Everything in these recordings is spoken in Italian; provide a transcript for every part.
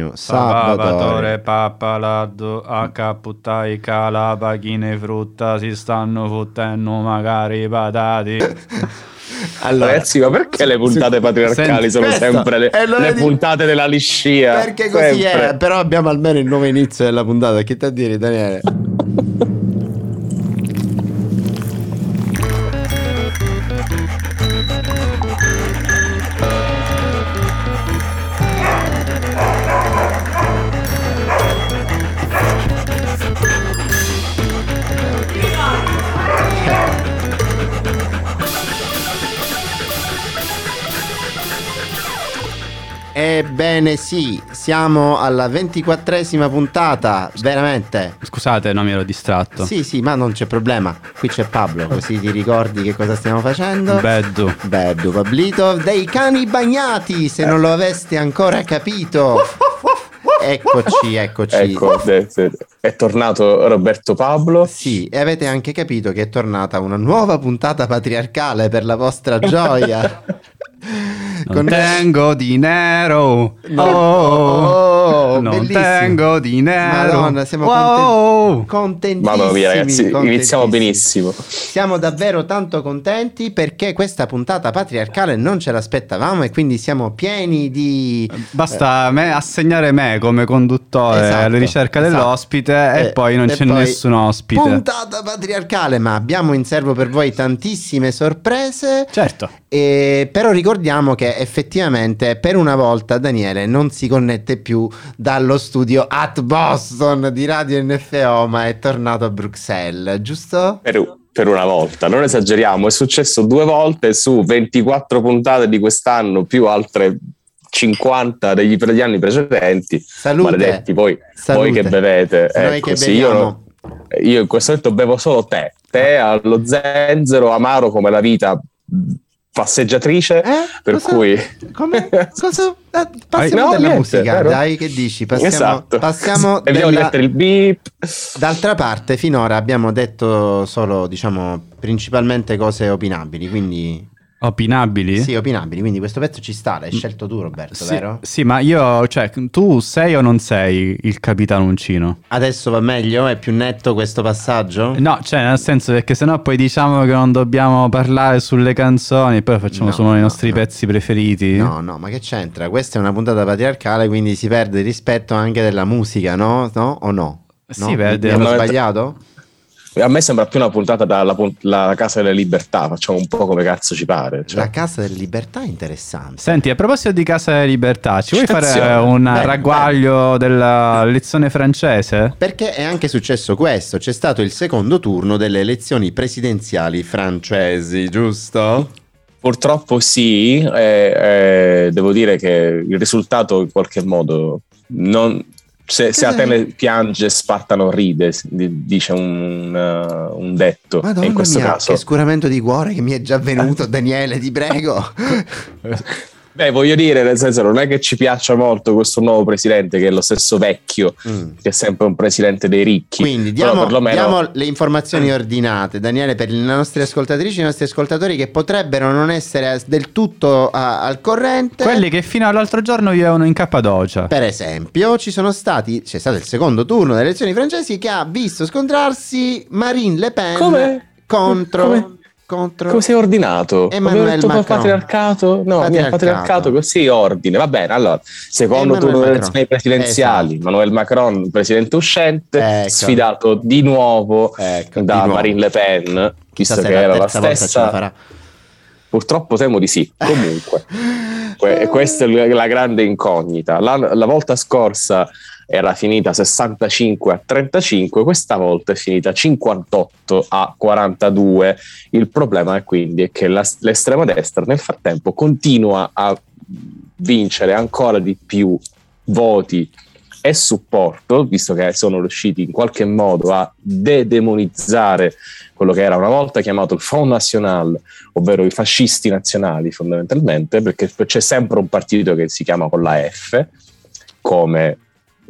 Antonio Salvatore. Pappaladdo a caputtai calabachine e frutta si stanno fottendo magari i patati. Allora, Ragazzi, ma perché le puntate patriarcali Senti, sono questo- sempre le, e allora le di- puntate della liscia? perché così Sempre. è, però abbiamo almeno il nuovo inizio della puntata. Che te a dire, Daniele? Ebbene sì, siamo alla ventiquattresima puntata, veramente. Scusate, no, mi ero distratto. Sì, sì, ma non c'è problema. Qui c'è Pablo, così ti ricordi che cosa stiamo facendo. Beddu. Bello Pablito, dei cani bagnati, se non lo aveste ancora capito. Eccoci, eccoci. Ecco, è tornato Roberto Pablo. Sì, e avete anche capito che è tornata una nuova puntata patriarcale per la vostra gioia. Non tengo dinero. No, Oh, oh, non bellissimo. tengo dinero. Madonna, siamo Wow. conten- contentissimi. Mamma mia, ragazzi, contentissimi. iniziamo benissimo. Siamo davvero tanto contenti perché questa puntata patriarcale non ce l'aspettavamo e quindi siamo pieni di... Basta me- assegnare me come conduttore Esatto, alla ricerca esatto. dell'ospite e Eh, poi non e c'è poi nessun ospite. Puntata patriarcale, ma abbiamo in serbo per voi tantissime sorprese. Certo. E però ricordiamo che effettivamente per una volta Daniele non si connette più dallo studio at Boston di Radio NFO, ma è tornato a Bruxelles, giusto? Per, per una volta, non esageriamo, è successo due volte su 24 puntate di quest'anno più altre 50 degli, degli anni precedenti. Salute. Maledetti, voi, Salute. voi che bevete. Ecco, che sì, io, io in questo momento bevo solo tè, tè allo zenzero, amaro come la vita passeggiatrice. Eh? Per Cosa- cui... Come? Cosa? Eh, passiamo No, della niente, musica, vero? dai, che dici? Passiamo, esatto. passiamo di della- mettere il beep. D'altra parte, finora abbiamo detto solo, diciamo, principalmente cose opinabili, quindi... Opinabili? Sì, opinabili, quindi questo pezzo ci sta, l'hai scelto tu Roberto, Sì, vero? sì, ma io, cioè, tu sei o non sei il capitano uncino? Adesso va meglio? È più netto questo passaggio? No, cioè, nel senso perché sennò poi diciamo che non dobbiamo parlare sulle canzoni, poi facciamo No, solo i no, nostri no. pezzi preferiti. No, no, ma che c'entra? Questa è una puntata patriarcale, quindi si perde il rispetto anche della musica, no? No o no? Sì, no? perde. Abbiamo Fondamental- sbagliato? A me sembra più una puntata dalla la Casa delle Libertà, facciamo un po' come cazzo ci pare. cioè. La Casa delle Libertà è interessante. Senti, a proposito di Casa delle Libertà, ci vuoi fare un Bene, ragguaglio della lezione francese? Perché è anche successo questo, c'è stato il secondo turno delle elezioni presidenziali francesi, giusto? Purtroppo sì, eh, eh, devo dire che il risultato in qualche modo non... Se, se? Atene piange, Sparta non ride, di- dice un, uh, un detto. Madonna in questo mia, caso, che scuramento di cuore che mi è già venuto, Daniele, ti prego. beh, voglio dire, nel senso, non è che ci piaccia molto questo nuovo presidente, che è lo stesso vecchio, Mm. che è sempre un presidente dei ricchi. Quindi diamo, perlomeno- diamo le informazioni ordinate, Daniele, per le nostre ascoltatrici e i nostri ascoltatori che potrebbero non essere del tutto a- al corrente. Quelli che fino all'altro giorno vivevano in Cappadocia. Per esempio, ci sono stati, c'è stato il secondo turno delle elezioni francesi che ha visto scontrarsi Marine Le Pen Come? contro, Come? Contro Come sei ordinato? Emmanuel detto Macron. patriarcato? No, Patriarcato. patriarcato così ordine. Va bene, allora, secondo Emmanuel turno delle elezioni presidenziali, Esatto. Manuel Macron, presidente uscente, Ecco. sfidato di nuovo Ecco, da di nuovo. Marine Le Pen, Chissà se che la era la stessa. Purtroppo temo di sì. Comunque, que- questa è la la grande incognita. La, la volta scorsa era finita 65 a 35, questa volta è finita 58 a 42. Il problema è quindi è che la- l'estrema destra nel frattempo continua a vincere ancora di più voti e supporto, visto che sono riusciti in qualche modo a dedemonizzare quello che era una volta chiamato il Front National, ovvero i fascisti nazionali fondamentalmente, perché c'è sempre un partito che si chiama con la F, come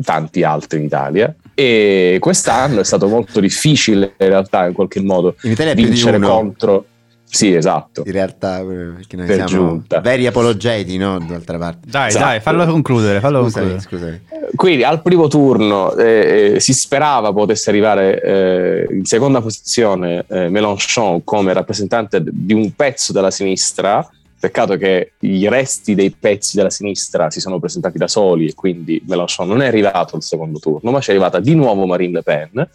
tanti altri in Italia, e quest'anno è stato molto difficile in realtà in qualche modo In Italia vincere contro Sì, esatto. In realtà, eh, perché noi Per siamo giunta. veri apologeti, no? D'altra parte. Dai, Esatto. dai, fallo concludere, fallo Scusami, concludere. scusami. Quindi al primo turno eh, eh, si sperava potesse arrivare eh, in seconda posizione eh, Mélenchon come rappresentante di un pezzo della sinistra. Peccato che i resti dei pezzi della sinistra si sono presentati da soli e quindi Mélenchon non è arrivato al secondo turno, ma ci è arrivata di nuovo Marine Le Pen.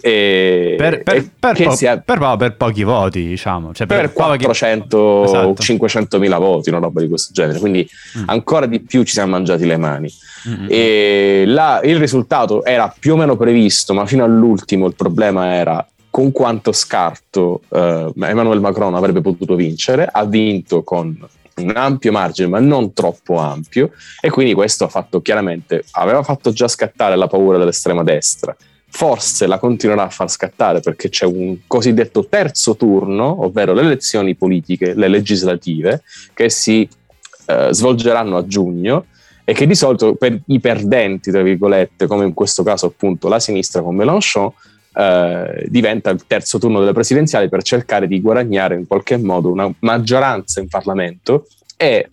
E, Per, per, e per po- è- po- per pochi voti, diciamo. Cioè, per pochi- 400 Esatto. 500 mila voti, una roba di questo genere. Quindi Mm. ancora di più ci siamo mangiati le mani. Mm, mm. E la- il risultato era più o meno previsto, ma fino all'ultimo il problema era con quanto scarto eh, Emmanuel Macron avrebbe potuto vincere. Ha vinto con un ampio margine, ma non troppo ampio, e quindi questo ha fatto chiaramente, aveva fatto già scattare la paura dell'estrema destra. Forse la continuerà a far scattare perché c'è un cosiddetto terzo turno, ovvero le elezioni politiche, le legislative, che si eh, svolgeranno a giugno e che di solito per i perdenti, tra virgolette, come in questo caso appunto la sinistra con Mélenchon, eh, diventa il terzo turno delle presidenziali per cercare di guadagnare in qualche modo una maggioranza in Parlamento e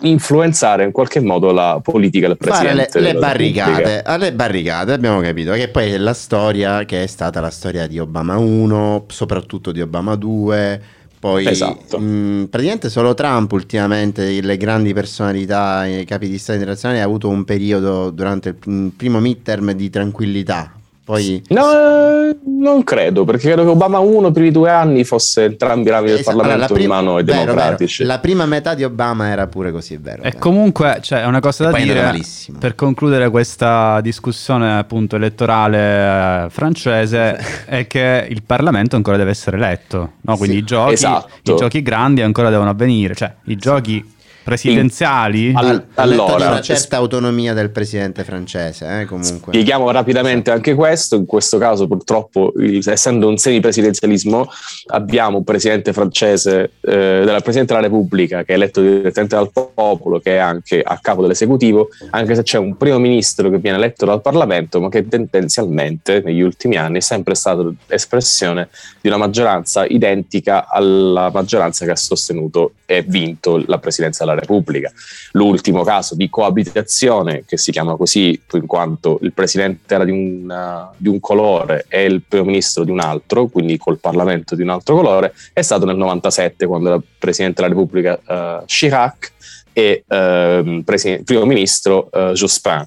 influenzare in qualche modo la politica del Fare le, presidente. le della Repubblica. barricate, alle barricate abbiamo capito che poi è la storia che è stata la storia di Obama 1, soprattutto di Obama 2, poi Esatto. mh, praticamente solo Trump ultimamente, le grandi personalità, i capi di Stato internazionali ha avuto un periodo durante il pr- primo midterm di tranquillità. Poi No, non credo, perché credo che Obama 1 per i due anni fosse entrambi i rami del Esatto, Parlamento allora, la in prima- mano ai vero, vero. democratici. La prima metà di Obama era pure così, è vero. E vero. comunque c'è una cosa E da è dire malissimo. per concludere questa discussione appunto elettorale eh, francese è che il Parlamento ancora deve essere eletto, no? quindi Sì, i, giochi, esatto. i giochi grandi ancora devono avvenire, cioè i giochi presidenziali? Di allora, una certa autonomia del presidente francese, eh, comunque. Spieghiamo rapidamente anche questo, in questo caso purtroppo il- essendo un semipresidenzialismo abbiamo un presidente francese eh, della Presidente della Repubblica che è eletto direttamente dal popolo, che è anche a capo dell'esecutivo, anche se c'è un primo ministro che viene eletto dal Parlamento, ma che tendenzialmente negli ultimi anni è sempre stato espressione di una maggioranza identica alla maggioranza che ha sostenuto e vinto la presidenza della Repubblica. L'ultimo caso di coabitazione, che si chiama così in quanto il presidente era di, una- di un colore e il primo ministro di un altro, quindi col Parlamento di un altro colore, è stato nel 97 quando era presidente della Repubblica eh, Chirac e ehm, presi- primo ministro eh, Jospin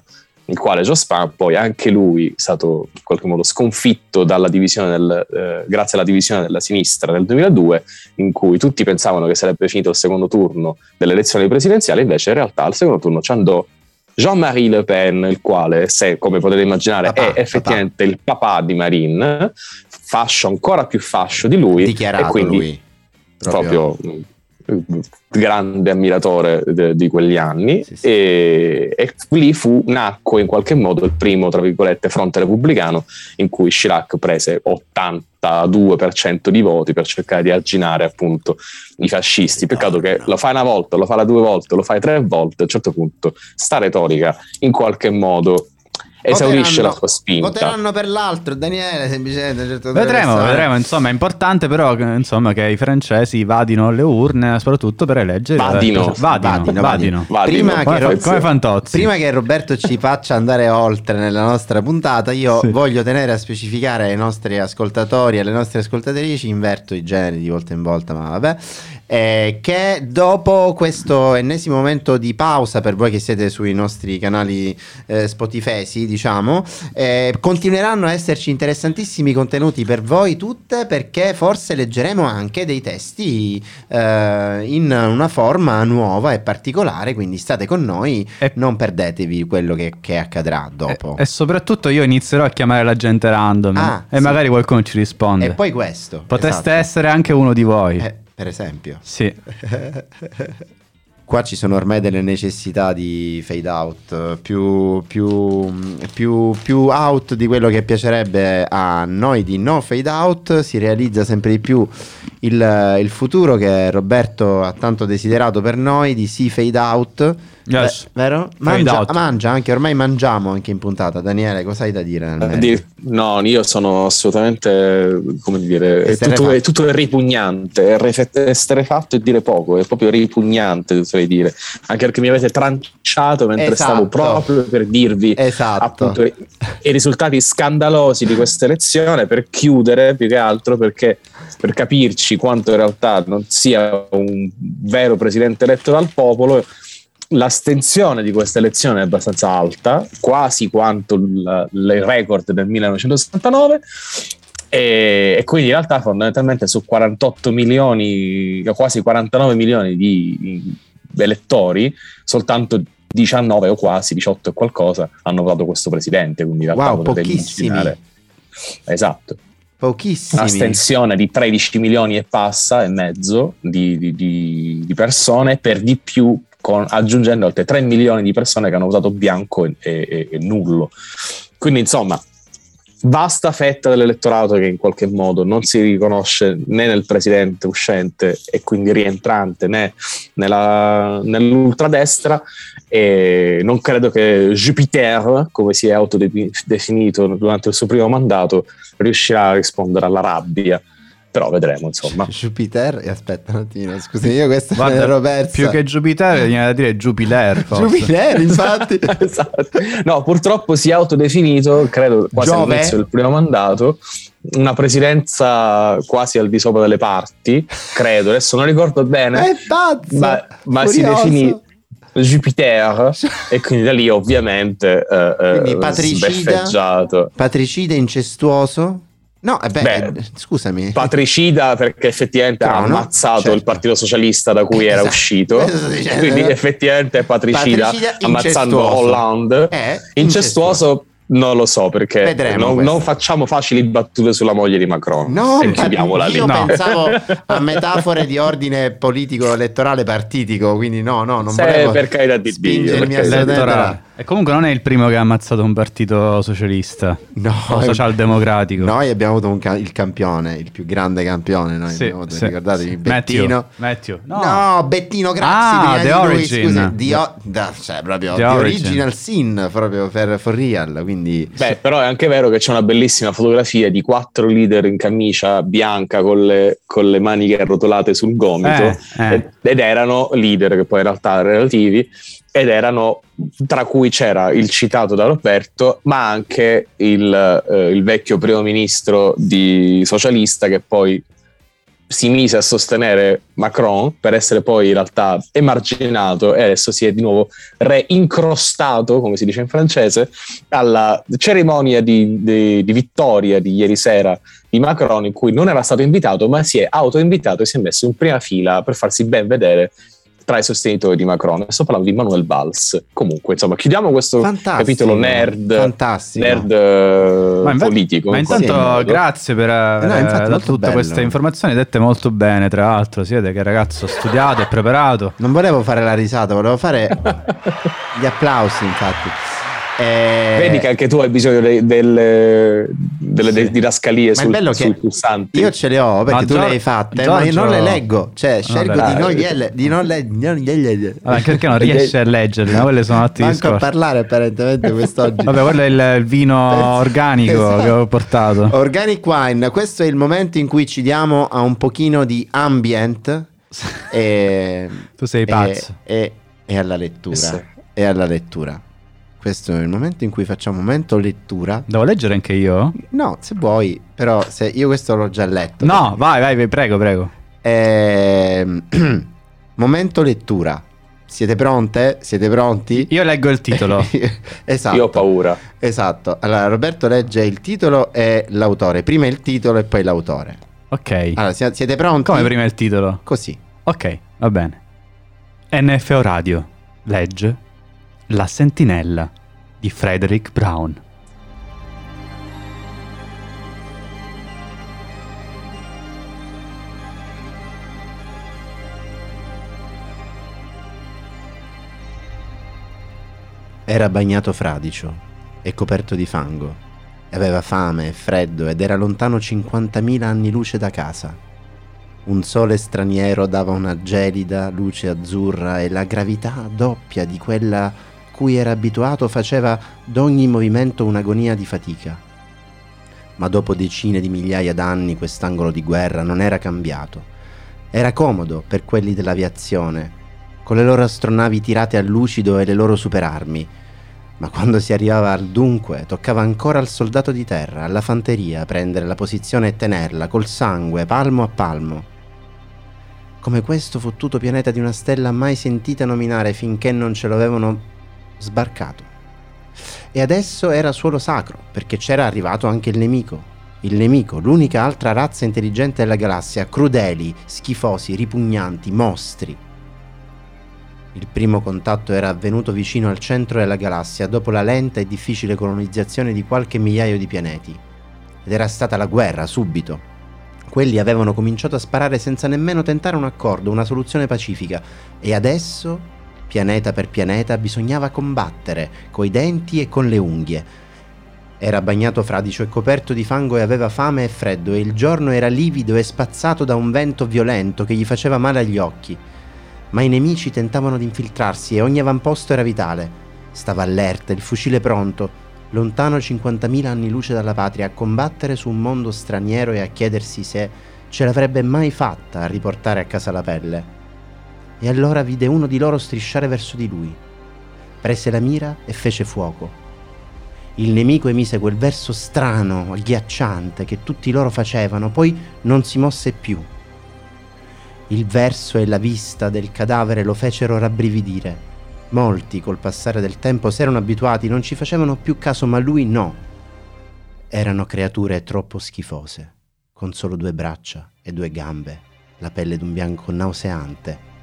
il quale Jospin poi anche lui è stato in qualche modo sconfitto dalla divisione del, eh, grazie alla divisione della sinistra nel 2002 in cui tutti pensavano che sarebbe finito il secondo turno delle elezioni presidenziali invece in realtà al secondo turno ci andò Jean-Marie Le Pen il quale se come potete immaginare Papà, è effettivamente il papà di Marine fascio ancora più fascio di lui dichiarato e quindi lui. proprio mh, grande ammiratore de- di quegli anni. Sì, sì. E, e lì fu nacque in qualche modo il primo tra virgolette fronte repubblicano in cui Chirac prese 82% di voti per cercare di arginare appunto i fascisti. Peccato che lo fai una volta lo fai due volte lo fai tre volte a un certo punto sta retorica in qualche modo esaurisce la sua spinta Voteranno per l'altro, Daniele, semplicemente. certo, Vedremo, vedremo, insomma è importante però che, insomma, che i francesi vadino alle urne soprattutto per eleggere... Vadino. vadino, Vadino, vadino. Vadino. Prima Come, che Ro- come Fantozzi. Prima che Roberto ci faccia andare oltre nella nostra puntata, io Sì. voglio tenere a specificare ai nostri ascoltatori e alle nostre ascoltatrici, inverto i generi di volta in volta, ma vabbè, eh, che dopo questo ennesimo momento di pausa per voi che siete sui nostri canali eh, Spotify, diciamo, eh, continueranno a esserci interessantissimi contenuti per voi tutte perché forse leggeremo anche dei testi eh, in una forma nuova e particolare, quindi state con noi, E- non perdetevi quello che, che accadrà dopo. E, e soprattutto io inizierò a chiamare la gente random Ah, e sì. magari qualcuno ci risponde. E poi questo. Potreste esatto. essere anche uno di voi. Per esempio. Sì. Qua ci sono ormai delle necessità di fade out più, più, più, più out di quello che piacerebbe a noi di no fade out. Si realizza sempre di più il, il futuro che Roberto ha tanto desiderato per noi di sì fade out. Yes. Beh, vero? Fade Mangia, out. mangia anche, ormai mangiamo anche in puntata. Daniele, cosa hai da dire? Di- No, io sono assolutamente, come dire, è tutto, è tutto è ripugnante, è refe- esterrefatto e dire poco, è proprio ripugnante, dovrei dire, anche perché mi avete tranciato mentre Esatto. stavo proprio per dirvi Esatto. appunto i, i risultati scandalosi di questa elezione per chiudere più che altro perché per capirci quanto in realtà non sia un vero presidente eletto dal popolo l'astensione di questa elezione è abbastanza alta quasi quanto il, il record del 1979 e, e quindi in realtà fondamentalmente su 48 milioni quasi 49 milioni di elettori soltanto 19 o quasi 18 e qualcosa hanno votato questo presidente quindi in realtà Wow, potete pochissimi. immaginare esatto Pochissimi. astensione di 13 milioni e passa e mezzo di, di- di- di persone, per di più con- aggiungendo altre 3 milioni di persone che hanno votato bianco e, e- e nullo. Quindi insomma, vasta fetta dell'elettorato che in qualche modo non si riconosce né nel presidente uscente e quindi rientrante né nella, nell'ultradestra e non credo che Jupiter, come si è autodefinito durante il suo primo mandato, riuscirà a rispondere alla rabbia. Però vedremo, insomma. Jupiter, e aspetta un attimo, scusi, io questa Guarda, l'ero persa. più che Jupiter viene da dire Jupiler. forse. Jupiter, infatti. Esatto. No, purtroppo si è autodefinito, credo quasi Giove? all'inizio del primo mandato, una presidenza quasi al di sopra delle parti, credo, adesso non ricordo bene, È pazzo. ma, ma si definì Jupiter e quindi da lì ovviamente eh, eh, Quindi patricida? sbeffeggiato. Patricida incestuoso? No, eh beh, Beh, eh, scusami. Patricida perché effettivamente ha Crono, ammazzato certo. il partito socialista da cui era Esatto. uscito dicendo. quindi effettivamente è patricida, Patricida ammazzando. Hollande Eh, incestuoso non lo so perché Vedremo non, questo. non facciamo facili battute sulla moglie di Macron No, ma chiudiamola lì io No. pensavo a metafore di ordine politico, elettorale, partitico, quindi no, no, non Se volevo per carità di Dio. Elettorale. E comunque non è il primo che ha ammazzato un partito socialista No, o socialdemocratico. Noi abbiamo avuto un ca- il campione, il più grande campione. Noi Sì, abbiamo avuto, sì, ricordatevi, sì. Bettino. Matthew, Matthew. No. No. Bettino Grazzi Ah, The di lui, Origin. scusi, the, o- da- cioè proprio The the, Origin. original sin proprio per for real, quindi Beh, però è anche vero che c'è una bellissima fotografia di quattro leader in camicia bianca con le, con le maniche arrotolate sul gomito Eh, eh. Ed, ed erano leader che poi in realtà erano relativi ed erano tra cui c'era il citato da Roberto ma anche il, eh, il vecchio primo ministro di socialista che poi si mise a sostenere Macron per essere poi in realtà emarginato e adesso si è di nuovo reincrostato, come si dice in francese, alla cerimonia di, di- di vittoria di ieri sera di Macron in cui non era stato invitato ma si è autoinvitato e si è messo in prima fila per farsi ben vedere tra i sostenitori di Macron. Sto parlando di Manuel Valls. Comunque, insomma, chiudiamo questo fantastico. capitolo nerd, Fantastico. nerd eh, Ma infa- politico. Ma intanto grazie per aver No, infatti dato tutte queste informazioni dette molto bene, tra l'altro, si vede che il ragazzo ha studiato e preparato. Non volevo fare la risata, volevo fare gli applausi, infatti. Eh, Vedi che anche tu hai bisogno de- delle, delle Sì. didascalie sul, bello sui pulsanti. Io ce le ho perché Ma tu Gior- le hai fatte, ma io Giorgio- non le leggo. Cioè, scelgo le- di non gliele. Di non le, di non gliele- Vabbè, anche perché non riesci a leggerle, ma quelle sono altri Manco a discorsi. parlare apparentemente quest'oggi. Vabbè, quello è il, il vino organico Esatto. che ho portato. Organic Wine, questo è il momento in cui ci diamo a un pochino di ambient e, Tu sei e- pazzo. e, e alla lettura. Sì. E alla lettura. Questo è il momento in cui facciamo momento lettura. Devo leggere anche io? No, se vuoi, però se io questo l'ho già letto. No, vai, vai, vai, prego, prego. Ehm, momento lettura. Siete pronte? Siete pronti? Io leggo il titolo. esatto. Io ho paura. Esatto. Allora, Roberto legge il titolo e l'autore. Prima il titolo e poi l'autore. Ok. Allora, si- siete pronti? Come prima il titolo? Così. Ok, va bene. NFO Radio legge La sentinella di Frederick Brown. Era bagnato fradicio e coperto di fango. Aveva fame e freddo ed era lontano 50.000 anni luce da casa. Un sole straniero dava una gelida luce azzurra e la gravità doppia di quella cui era abituato faceva d'ogni movimento un'agonia di fatica. Ma dopo decine di migliaia d'anni quest'angolo di guerra non era cambiato. Era comodo per quelli dell'aviazione, con le loro astronavi tirate a lucido e le loro superarmi. Ma quando si arrivava al dunque, toccava ancora al soldato di terra, alla fanteria, prendere la posizione e tenerla, col sangue, palmo a palmo. Come questo fottuto pianeta di una stella mai sentita nominare finché non ce l'avevano sbarcato. E adesso era suolo sacro, perché c'era arrivato anche il nemico. Il nemico, l'unica altra razza intelligente della galassia, crudeli, schifosi, ripugnanti, mostri. Il primo contatto era avvenuto vicino al centro della galassia dopo la lenta e difficile colonizzazione di qualche migliaio di pianeti. Ed era stata la guerra, subito. Quelli avevano cominciato a sparare senza nemmeno tentare un accordo, una soluzione pacifica. E adesso pianeta per pianeta, bisognava combattere, coi denti e con le unghie. Era bagnato fradicio e coperto di fango e aveva fame e freddo e il giorno era livido e spazzato da un vento violento che gli faceva male agli occhi. Ma i nemici tentavano di infiltrarsi e ogni avamposto era vitale. Stava allerta, il fucile pronto, lontano 50.000 anni luce dalla patria, a combattere su un mondo straniero e a chiedersi se ce l'avrebbe mai fatta a riportare a casa la pelle e allora vide uno di loro strisciare verso di lui. Prese la mira e fece fuoco. Il nemico emise quel verso strano, agghiacciante che tutti loro facevano, poi non si mosse più. Il verso e la vista del cadavere lo fecero rabbrividire. Molti, col passare del tempo, si erano abituati, non ci facevano più caso, ma lui no. Erano creature troppo schifose, con solo due braccia e due gambe, la pelle d'un bianco nauseante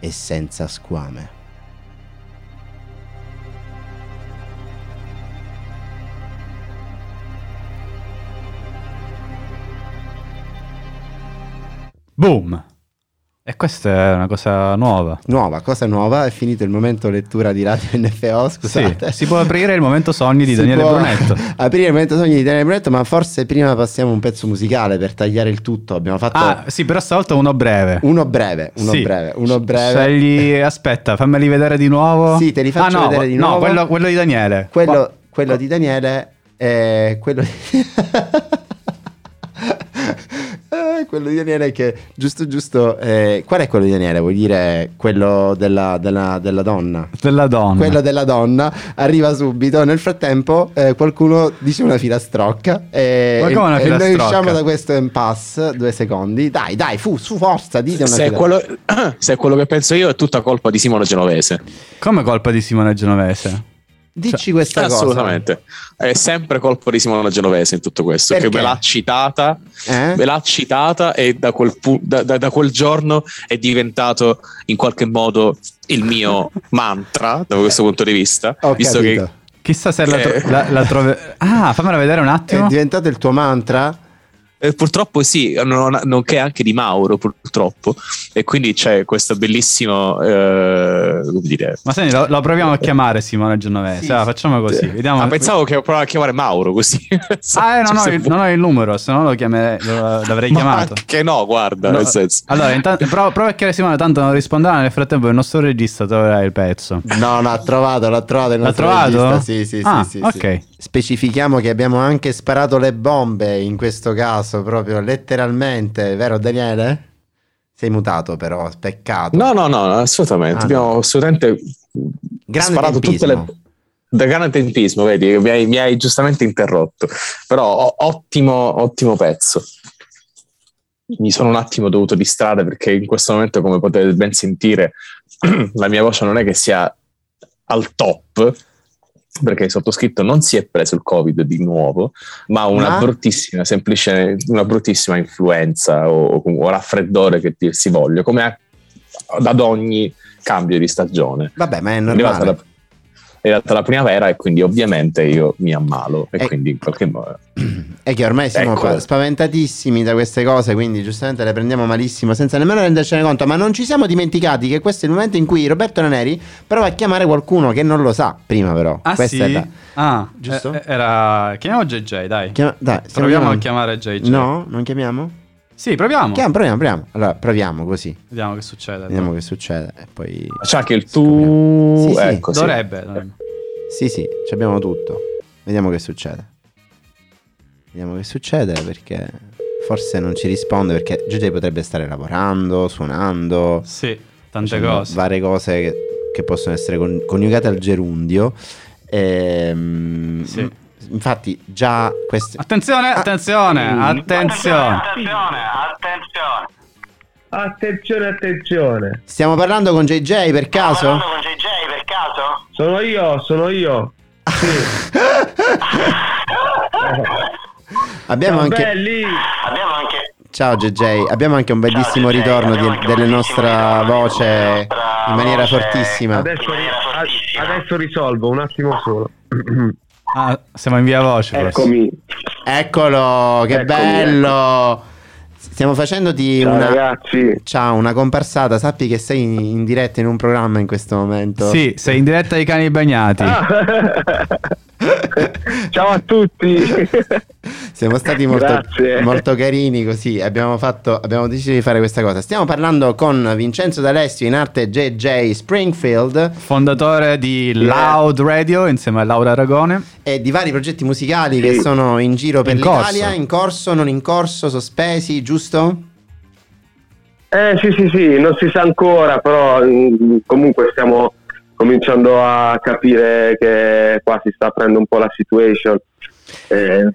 e senza squame. Boom! E questa è una cosa nuova. Nuova, cosa nuova, è finito il momento lettura di Radio NFO, scusate. Sì, si può aprire il momento sogni di Si Daniele Brunetto. aprire il momento sogni di Daniele Brunetto, ma forse prima passiamo un pezzo musicale per tagliare il tutto. Abbiamo fatto Ah, sì, però stavolta uno breve. uno breve, uno Sì. breve, uno breve. Scegli, aspetta, fammeli vedere di nuovo. Sì, te li faccio ah, no, vedere di no, nuovo. quello, quello di Daniele. Quello, quello di Daniele è quello di... Eh, quello di Daniele che giusto giusto eh, qual è quello di Daniele vuol dire quello della, della- della donna Della donna. quello della donna arriva subito nel frattempo eh, qualcuno dice una filastrocca e, Ma come una e noi usciamo da questo impasse due secondi dai dai fu su forza dite una Se è, filastrocca quello, se è quello che penso io, è tutta colpa di Simone Genovese. Come colpa di Simone Genovese? Dici questa cosa Assolutamente. È sempre colpa di Simone Genovese in tutto questo. Perché? Che me l'ha citata, Eh? me l'ha citata e da quel, pu- da- da- da quel giorno è diventato in qualche modo il mio mantra da questo punto di vista. ho visto capito che Chissà se la, tro- Eh. la, la trove- Ah, fammela vedere un è attimo. diventato il tuo mantra Eh, purtroppo sì, non- nonché anche di Mauro purtroppo, e quindi c'è questo bellissimo, eh, come dire... Ma senti, lo, lo proviamo a chiamare Simone Genovese. Sì, sì. facciamo così. Vediamo. Ah, pensavo che provavo a chiamare Mauro così. Ah, eh, non, ho Cioè, il, non ho il numero, se no lo, chiamerei- lo- l'avrei Ma chiamato. Che no, guarda, No, nel senso. Allora, intanto, prova, prova a chiamare Simone, tanto non risponderà. Nel frattempo, il nostro regista troverà il pezzo. No, no, ha trovato, l'ha trovato il L'ha trovato? regista, Sì, sì, Ah, sì, sì, ok. sì. Specifichiamo che abbiamo anche sparato le bombe in questo caso, proprio letteralmente, vero Daniele? Sei mutato però, peccato. No, no, no, assolutamente. Ah, Abbiamo no. assolutamente Grande sparato tutte tempismo. le. Da grande tempismo, vedi, mi hai, mi hai giustamente interrotto. Però ottimo, ottimo pezzo. Mi sono un attimo dovuto distrarre perché in questo momento, come potete ben sentire, la mia voce non è che sia al top, perché il sottoscritto non si è preso il Covid di nuovo, ma una Ma? bruttissima, semplice, una bruttissima influenza o, o raffreddore che dir si voglia, come ad ogni cambio di stagione. Vabbè, ma è È normale. la, è arrivata la primavera e quindi ovviamente io mi ammalo e Eh. quindi in qualche modo... È che ormai siamo Ecco. pa- spaventatissimi da queste cose, quindi giustamente le prendiamo malissimo senza nemmeno rendercene conto. Ma non ci siamo dimenticati che questo è il momento in cui Roberto Naneri prova a chiamare qualcuno che non lo sa. Prima, però. Ah, Questa sì? è la- Ah, Giusto? eh, Era. Chiamiamo JJ, dai. Chiama- Dai, Proviamo a chiamando- chiamare JJ. No, non chiamiamo? Sì, proviamo. Chiam- proviamo, proviamo. Allora, proviamo così. Vediamo che succede. Vediamo che succede. E poi. C'è anche il tu. Sì, sì. ecco, sì. Dovrebbe. dovrebbe. Sì, sì, ci abbiamo tutto. Vediamo che succede. Vediamo che succede perché forse non ci risponde perché JJ potrebbe stare lavorando, suonando, Sì, tante cose. varie cose che, che possono essere con- coniugate al gerundio. Ehm, Sì. Infatti, già queste. Attenzione, Ah. attenzione, Mm. attenzione. Attenzione, attenzione. Attenzione, attenzione. Stiamo parlando con JJ per caso? Parlando con JJ per caso? Sono io, sono io. Abbiamo Ciao anche. belli. Abbiamo anche Ciao JJ, abbiamo anche un bellissimo Ciao, JJ. ritorno di- Abbiamo anche un della bellissimo nostra ritorno voce della nostra in maniera voce. fortissima. Adesso, In maniera a- fortissima. adesso risolvo, un attimo solo. Ah, siamo in via voce. forse. Eccomi. Eccolo, che Eccomi, bello! Stiamo facendoti Ciao una. ragazzi. Ciao, una comparsata. Sappi che sei in, in diretta in un programma in questo momento. Sì, sei in diretta ai cani bagnati. Ah. Ciao a tutti. Siamo stati molto, molto carini così. Abbiamo, fatto, abbiamo deciso di fare questa cosa. Stiamo parlando con Vincenzo D'Alessio in arte JJ Springfield Fondatore di Loud Radio insieme a Laura Aragone. e di vari progetti musicali che Sì. sono in giro per In corso. l'Italia, in corso, non in corso, sospesi, giusto? Eh sì sì sì, non si sa ancora, però mm, comunque stiamo cominciando a capire che qua si sta aprendo un po' la situation. Eh,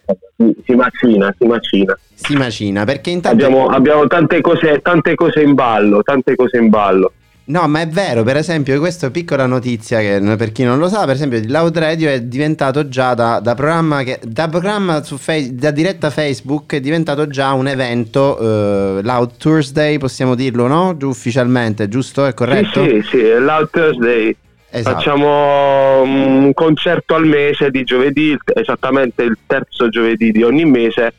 si, macina, si macina. Si macina, perché intanto... Abbiamo, abbiamo tante, cose, tante cose in ballo, tante cose in ballo. No, ma è vero, per esempio, questa piccola notizia che per chi non lo sa, per esempio, Loud Radio è diventato già da, da programma, che, da programma su Face- da diretta Facebook è diventato già un evento eh, Loud Thursday, possiamo dirlo, no? Ufficialmente, giusto? È corretto? Sì, sì, sì, Loud Thursday. Esatto. Facciamo un concerto al mese di giovedì, esattamente il terzo giovedì di ogni mese,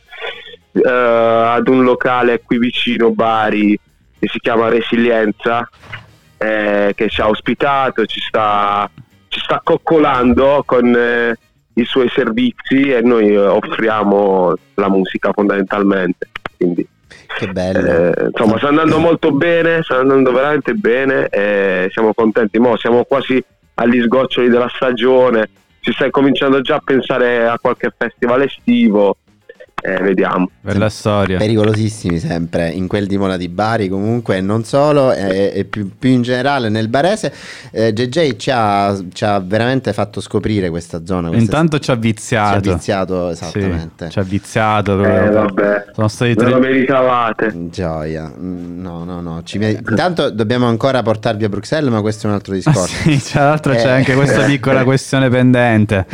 eh, ad un locale qui vicino Bari che si chiama Resilienza, eh, che ci ha ospitato, ci sta, ci sta coccolando con eh, i suoi servizi e noi offriamo la musica fondamentalmente. Quindi Che bello. eh, insomma, sta andando molto bene, sta andando veramente bene e siamo contenti. Mo siamo quasi agli sgoccioli della stagione, si sta cominciando già a pensare a qualche festival estivo. Eh, vediamo. Bella storia. Pericolosissimi sempre in quel di Mola di Bari comunque non solo e, e più, più in generale nel barese eh, JJ ci ha, ci ha veramente fatto scoprire questa zona questa- Intanto ci ha ci ha viziato. viziato Sì, esattamente ci ha viziato. Eh, vabbè, Sono stati ve tre. lo meritavate. Gioia, Mm, no, no, no. Ci Intanto dobbiamo ancora portarvi a Bruxelles, ma questo è un altro discorso. Sì, tra l'altro c'è Eh. anche questa piccola questione pendente.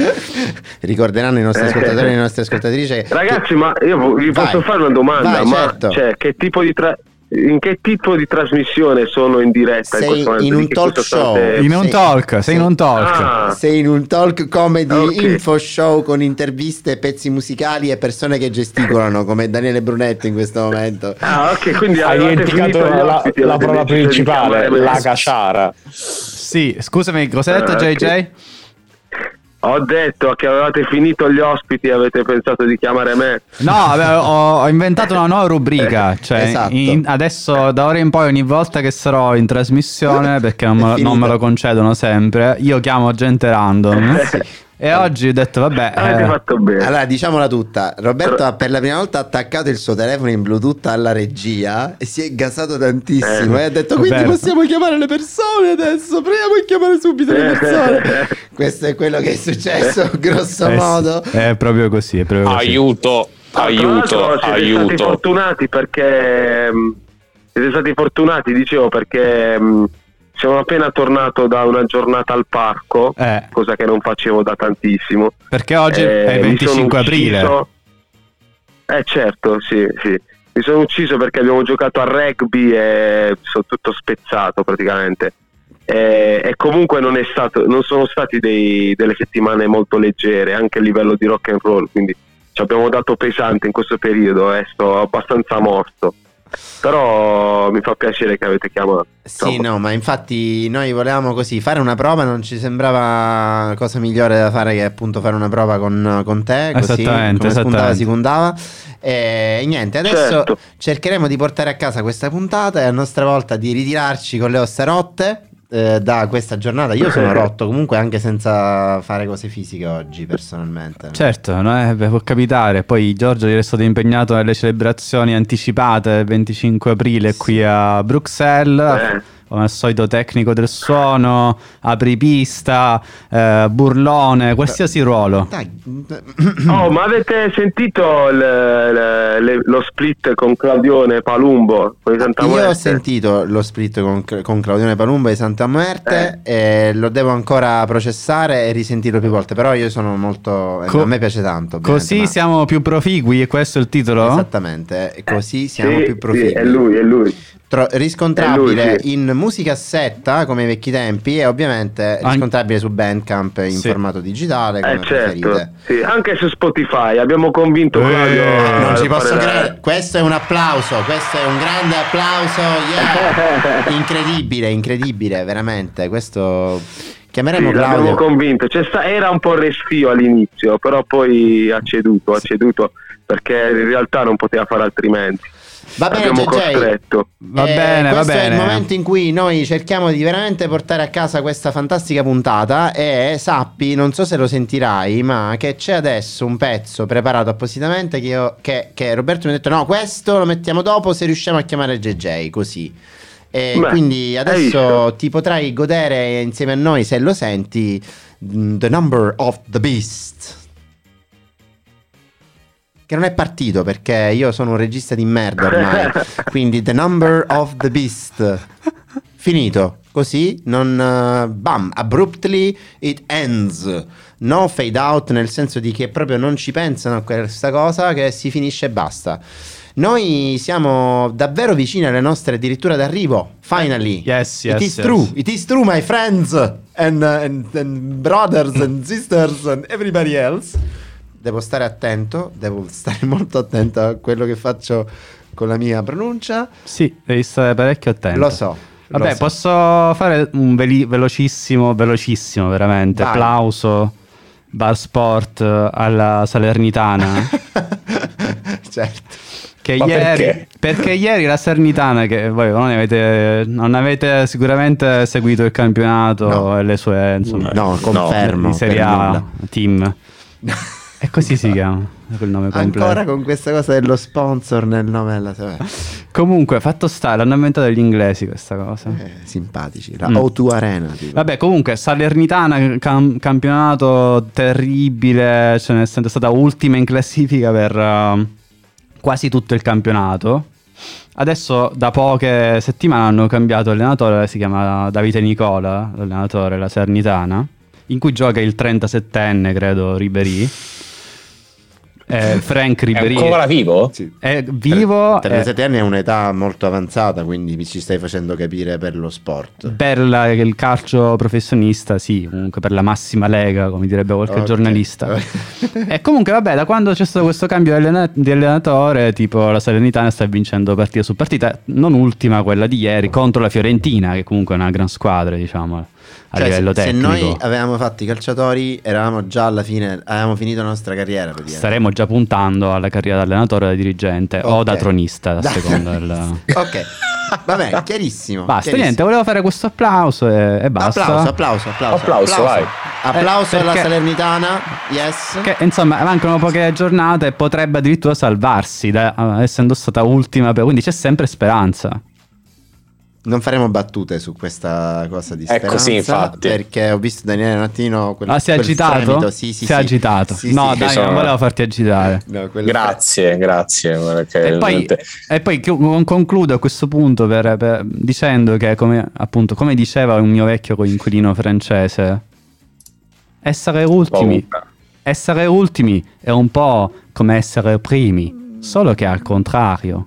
Ricorderanno i nostri ascoltatori e le nostre ascoltatrici. che- Ragazzi, ma io vi Vai. posso fare una domanda? Vai, ma certo. cioè, che tipo di tra- in che tipo di trasmissione sono in diretta in Sei questo momento? in Di un talk show. state- In un Sì. talk, sei in un talk. Ah. Sei in un talk comedy Ok. info show con interviste, pezzi musicali e persone che gesticolano come Daniele Brunetto in questo momento. Ah, ok, quindi Hai dimenticato la, ospiti, la di principale, la caciara. Sì, scusami, cosa hai detto Ah. JJ? Ho detto che avevate finito gli ospiti e avete pensato di chiamare me. No, ho, ho inventato una nuova rubrica. Cioè, Esatto. in- adesso da ora in poi, ogni volta che sarò in trasmissione, perché non, non me lo concedono sempre, io chiamo gente random. E oggi ho detto, vabbè, Avete eh, fatto bene. Allora, diciamola tutta. Roberto ha per la prima volta attaccato il suo telefono in Bluetooth alla regia e si è gasato tantissimo. Eh, e ha detto: Quindi vero." possiamo chiamare le persone adesso. Proviamo a chiamare subito le persone. Questo è quello che è successo, grosso eh, modo. è proprio così. È proprio così. Aiuto, Tra aiuto, l'altro siete stati aiuto. fortunati perché mh, siete stati fortunati, dicevo, perché mh, sono appena tornato da una giornata al parco, Eh, cosa che non facevo da tantissimo. perché oggi Eh, è il mi sono 25 aprile. ucciso- Eh certo, sì, sì. Mi sono ucciso perché abbiamo giocato a rugby e sono tutto spezzato praticamente. E, e comunque non, è stato, non sono stati dei- delle settimane molto leggere, anche a livello di rock and roll, quindi ci abbiamo dato pesante in questo periodo e sto abbastanza morto. Però mi fa piacere che avete chiamato. Sì, Insomma. no, ma infatti noi volevamo così fare una prova, non ci sembrava cosa migliore da fare che appunto fare una prova con, con te, così Esattamente, come spuntava esattamente. si puntava. E niente, adesso Certo. cercheremo di portare a casa questa puntata e a nostra volta di ritirarci con le ossa rotte eh, da questa giornata. Io sono rotto comunque anche senza fare cose fisiche oggi personalmente. Certo, no, eh, beh, può capitare. Poi Giorgio è stato impegnato nelle celebrazioni anticipate del 25 aprile qui a Bruxelles. Eh. Come al solito tecnico del suono, apripista, eh, burlone, qualsiasi ruolo. Oh, ma avete sentito le- le- le- lo split con Claudione Palumbo con i Santa Io ho sentito lo split con, con Claudione Palumba di Santa Muerte e lo devo ancora processare e risentirlo più volte, però io sono molto... Co- a me piace tanto. Così ma- siamo più profigui, e questo è il titolo? Esattamente, e così siamo Sì, più profigui. sì, è lui, è lui. Tro- riscontrabile lui, sì. in musicassetta come ai vecchi tempi e ovviamente An- riscontrabile su Bandcamp in Sì. formato digitale come Eh certo, sì, anche su Spotify abbiamo convinto Eh, Claudio a Non ci posso credere, questo è un applauso, questo è un grande applauso, yeah! incredibile, incredibile, veramente, questo chiameremo Sì, l'abbiamo Claudio. convinto. Sta- era un po' restio all'inizio, però poi ha ceduto, ha ceduto perché in realtà non poteva fare altrimenti. Va bene, Abbiamo JJ. costretto. Va Eh, bene, va questo è il bene. momento in cui noi cerchiamo di veramente portare a casa questa fantastica puntata e sappi, non so se lo sentirai, ma che c'è adesso un pezzo preparato appositamente che, io- che- che Roberto mi ha detto no, questo lo mettiamo dopo se riusciamo a chiamare JJ, così. E Beh, quindi adesso ti potrai godere insieme a noi, se lo senti, mm, The Number of the Beast. Che non è partito perché io sono un regista di merda ormai. Quindi The Number of the Beast. Finito. Così non... eh, bam, abruptly it ends. No fade out nel senso di che proprio non ci pensano a questa cosa che si finisce e basta. Noi siamo davvero vicini alle nostre addirittura d'arrivo. Finally. Yes, It yes, is yes. true. It is true, my friends and, uh, and, and brothers and sisters and everybody else. Devo stare attento, devo stare molto attento a quello che faccio con la mia pronuncia. Sì, devi stare parecchio attento. Lo so. lo Vabbè, so. posso fare un veli- velocissimo, velocissimo, veramente. Vai. Applauso, bar sport eh, alla Salernitana. certo. Ieri, perché? perché ieri la Salernitana, che voi non avete, non avete sicuramente seguito il campionato No. e le sue insomma, No, confermo. di Serie A team. E così si chiama quel nome completo. Ancora con questa cosa dello sponsor nel nome della vabbè. Comunque, fatto stare, l'hanno inventato gli inglesi questa cosa. Eh, simpatici. La Mm. O2 Arena. tipo. Vabbè, comunque, Salernitana, cam- campionato terribile, cioè nel senso è stata ultima in classifica per eh, quasi tutto il campionato. Adesso da poche settimane hanno cambiato allenatore, si chiama Davide Nicola, l'allenatore della Salernitana, in cui gioca il 37enne, credo, Ribéry. Eh, Frank È Ribéry ancora vivo? Sì. è vivo. eh, 37 anni è un'età molto avanzata, quindi mi ci stai facendo capire per lo sport. Per la- il calcio professionista, sì, comunque per la massima lega, come direbbe qualche Ok. giornalista. e comunque, vabbè, da quando c'è stato questo cambio di allenatore, tipo la Salernitana sta vincendo partita su partita, non ultima quella di ieri contro la Fiorentina, che comunque è una gran squadra, diciamo, a Cioè, livello se, se tecnico. noi avevamo fatto i calciatori, eravamo già alla fine, avevamo finito la nostra carriera. Staremo già puntando alla carriera da allenatore o da dirigente o Ok. da tronista, a Da- seconda del... ok, vabbè, chiarissimo. Basta, chiarissimo. niente, volevo fare questo applauso e, e basta. Applauso, applauso, applauso. Applauso, vai. Applauso Eh, alla perché- Salernitana, yes. Che insomma mancano poche giornate e potrebbe addirittura salvarsi, da- essendo stata ultima, per- quindi c'è sempre speranza. Non faremo battute su questa cosa di È speranza. così, infatti. Perché ho visto Daniele un attimo. Quel, ah, si è agitato? fremito. Sì, sì, si sì. è agitato. Sì, no, sì. dai, sono- non volevo farti agitare. No, quel- Grazie, grazie. perché E poi, e poi concludo a questo punto per- per- dicendo che, come, appunto, come diceva un mio vecchio coinquilino francese, essere ultimi, essere ultimi è un po' come essere primi, solo che al contrario.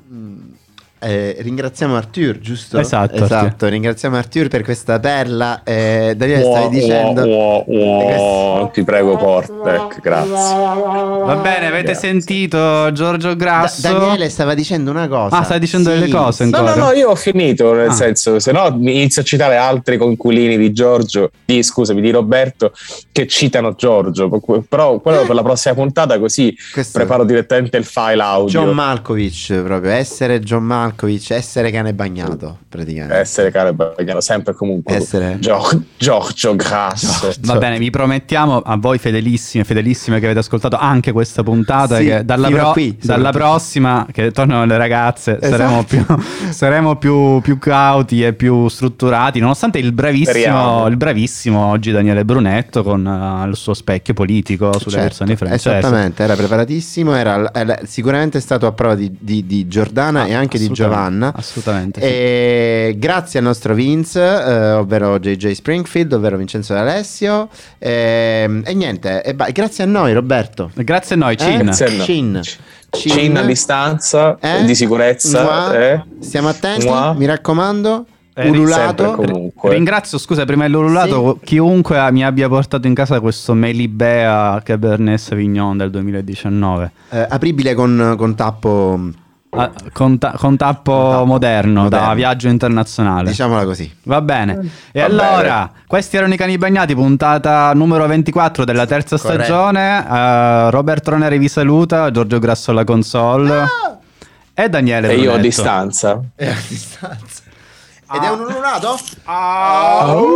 Eh, ringraziamo Arthur, giusto? Esatto, esatto. Arthur. Ringraziamo Arthur per questa perla. Eh, Daniele, Uo, stavi dicendo. uo, uo, Questo- Ti prego, Portec, grazie. Va bene, avete Grazie. sentito Giorgio Da- Grasso? Daniele stava dicendo una cosa. Ah, stai dicendo delle cose No, ancora? no, no, io ho finito, nel Ah. senso, se no inizio a citare altri conquilini di Giorgio, di, scusami, di Roberto, che citano Giorgio, però quello per la prossima puntata così Questo- preparo direttamente il file audio. John Malkovich, proprio essere John Malkovich, essere cane bagnato, praticamente. Essere caro bagnato, sempre e comunque. Essere- Gio- Giorgio Grasso. Va bene, vi promettiamo a voi fedelissime, fedelissime che avete ascoltato anche questa puntata Sì, che dalla, pro- qui, dalla prossima che tornano le ragazze Esatto. saremo, più, saremo più, più cauti e più strutturati nonostante il bravissimo, il bravissimo oggi Daniele Brunetto con eh, il suo specchio politico sulle Certo, persone francesi. Esattamente, era preparatissimo, era, era sicuramente stato a prova di, di- di Giordana e anche di Assolutamente, Giovanna. Assolutamente. sì. E grazie al nostro Vince, eh, ovvero JJ Springfield, ovvero Vincenzo D'Alessio. ehm, e niente, e ba- grazie a noi, Roberto. Grazie a noi, Cin. Eh? Noi. Cin. Cin a distanza, Eh? di sicurezza. Mua. eh. Stiamo attenti, Mua. mi raccomando. Eh, Ululato. Ringrazio, scusa, prima dell'ululato, chiunque mi abbia portato in casa questo Melibea Cabernet Sauvignon del 2019. Eh, apribile con, con tappo, Ah, con, ta- con tappo Con tappo moderno, da moderno. viaggio internazionale. diciamola così. Va bene. E Va allora, questi erano i cani bagnati, puntata numero 24 della terza Corretto. stagione. Eh, Robert Troneri vi saluta, Giorgio Grasso alla console. E Daniele E io a distanza. È a distanza. Ed è un ululato? Au.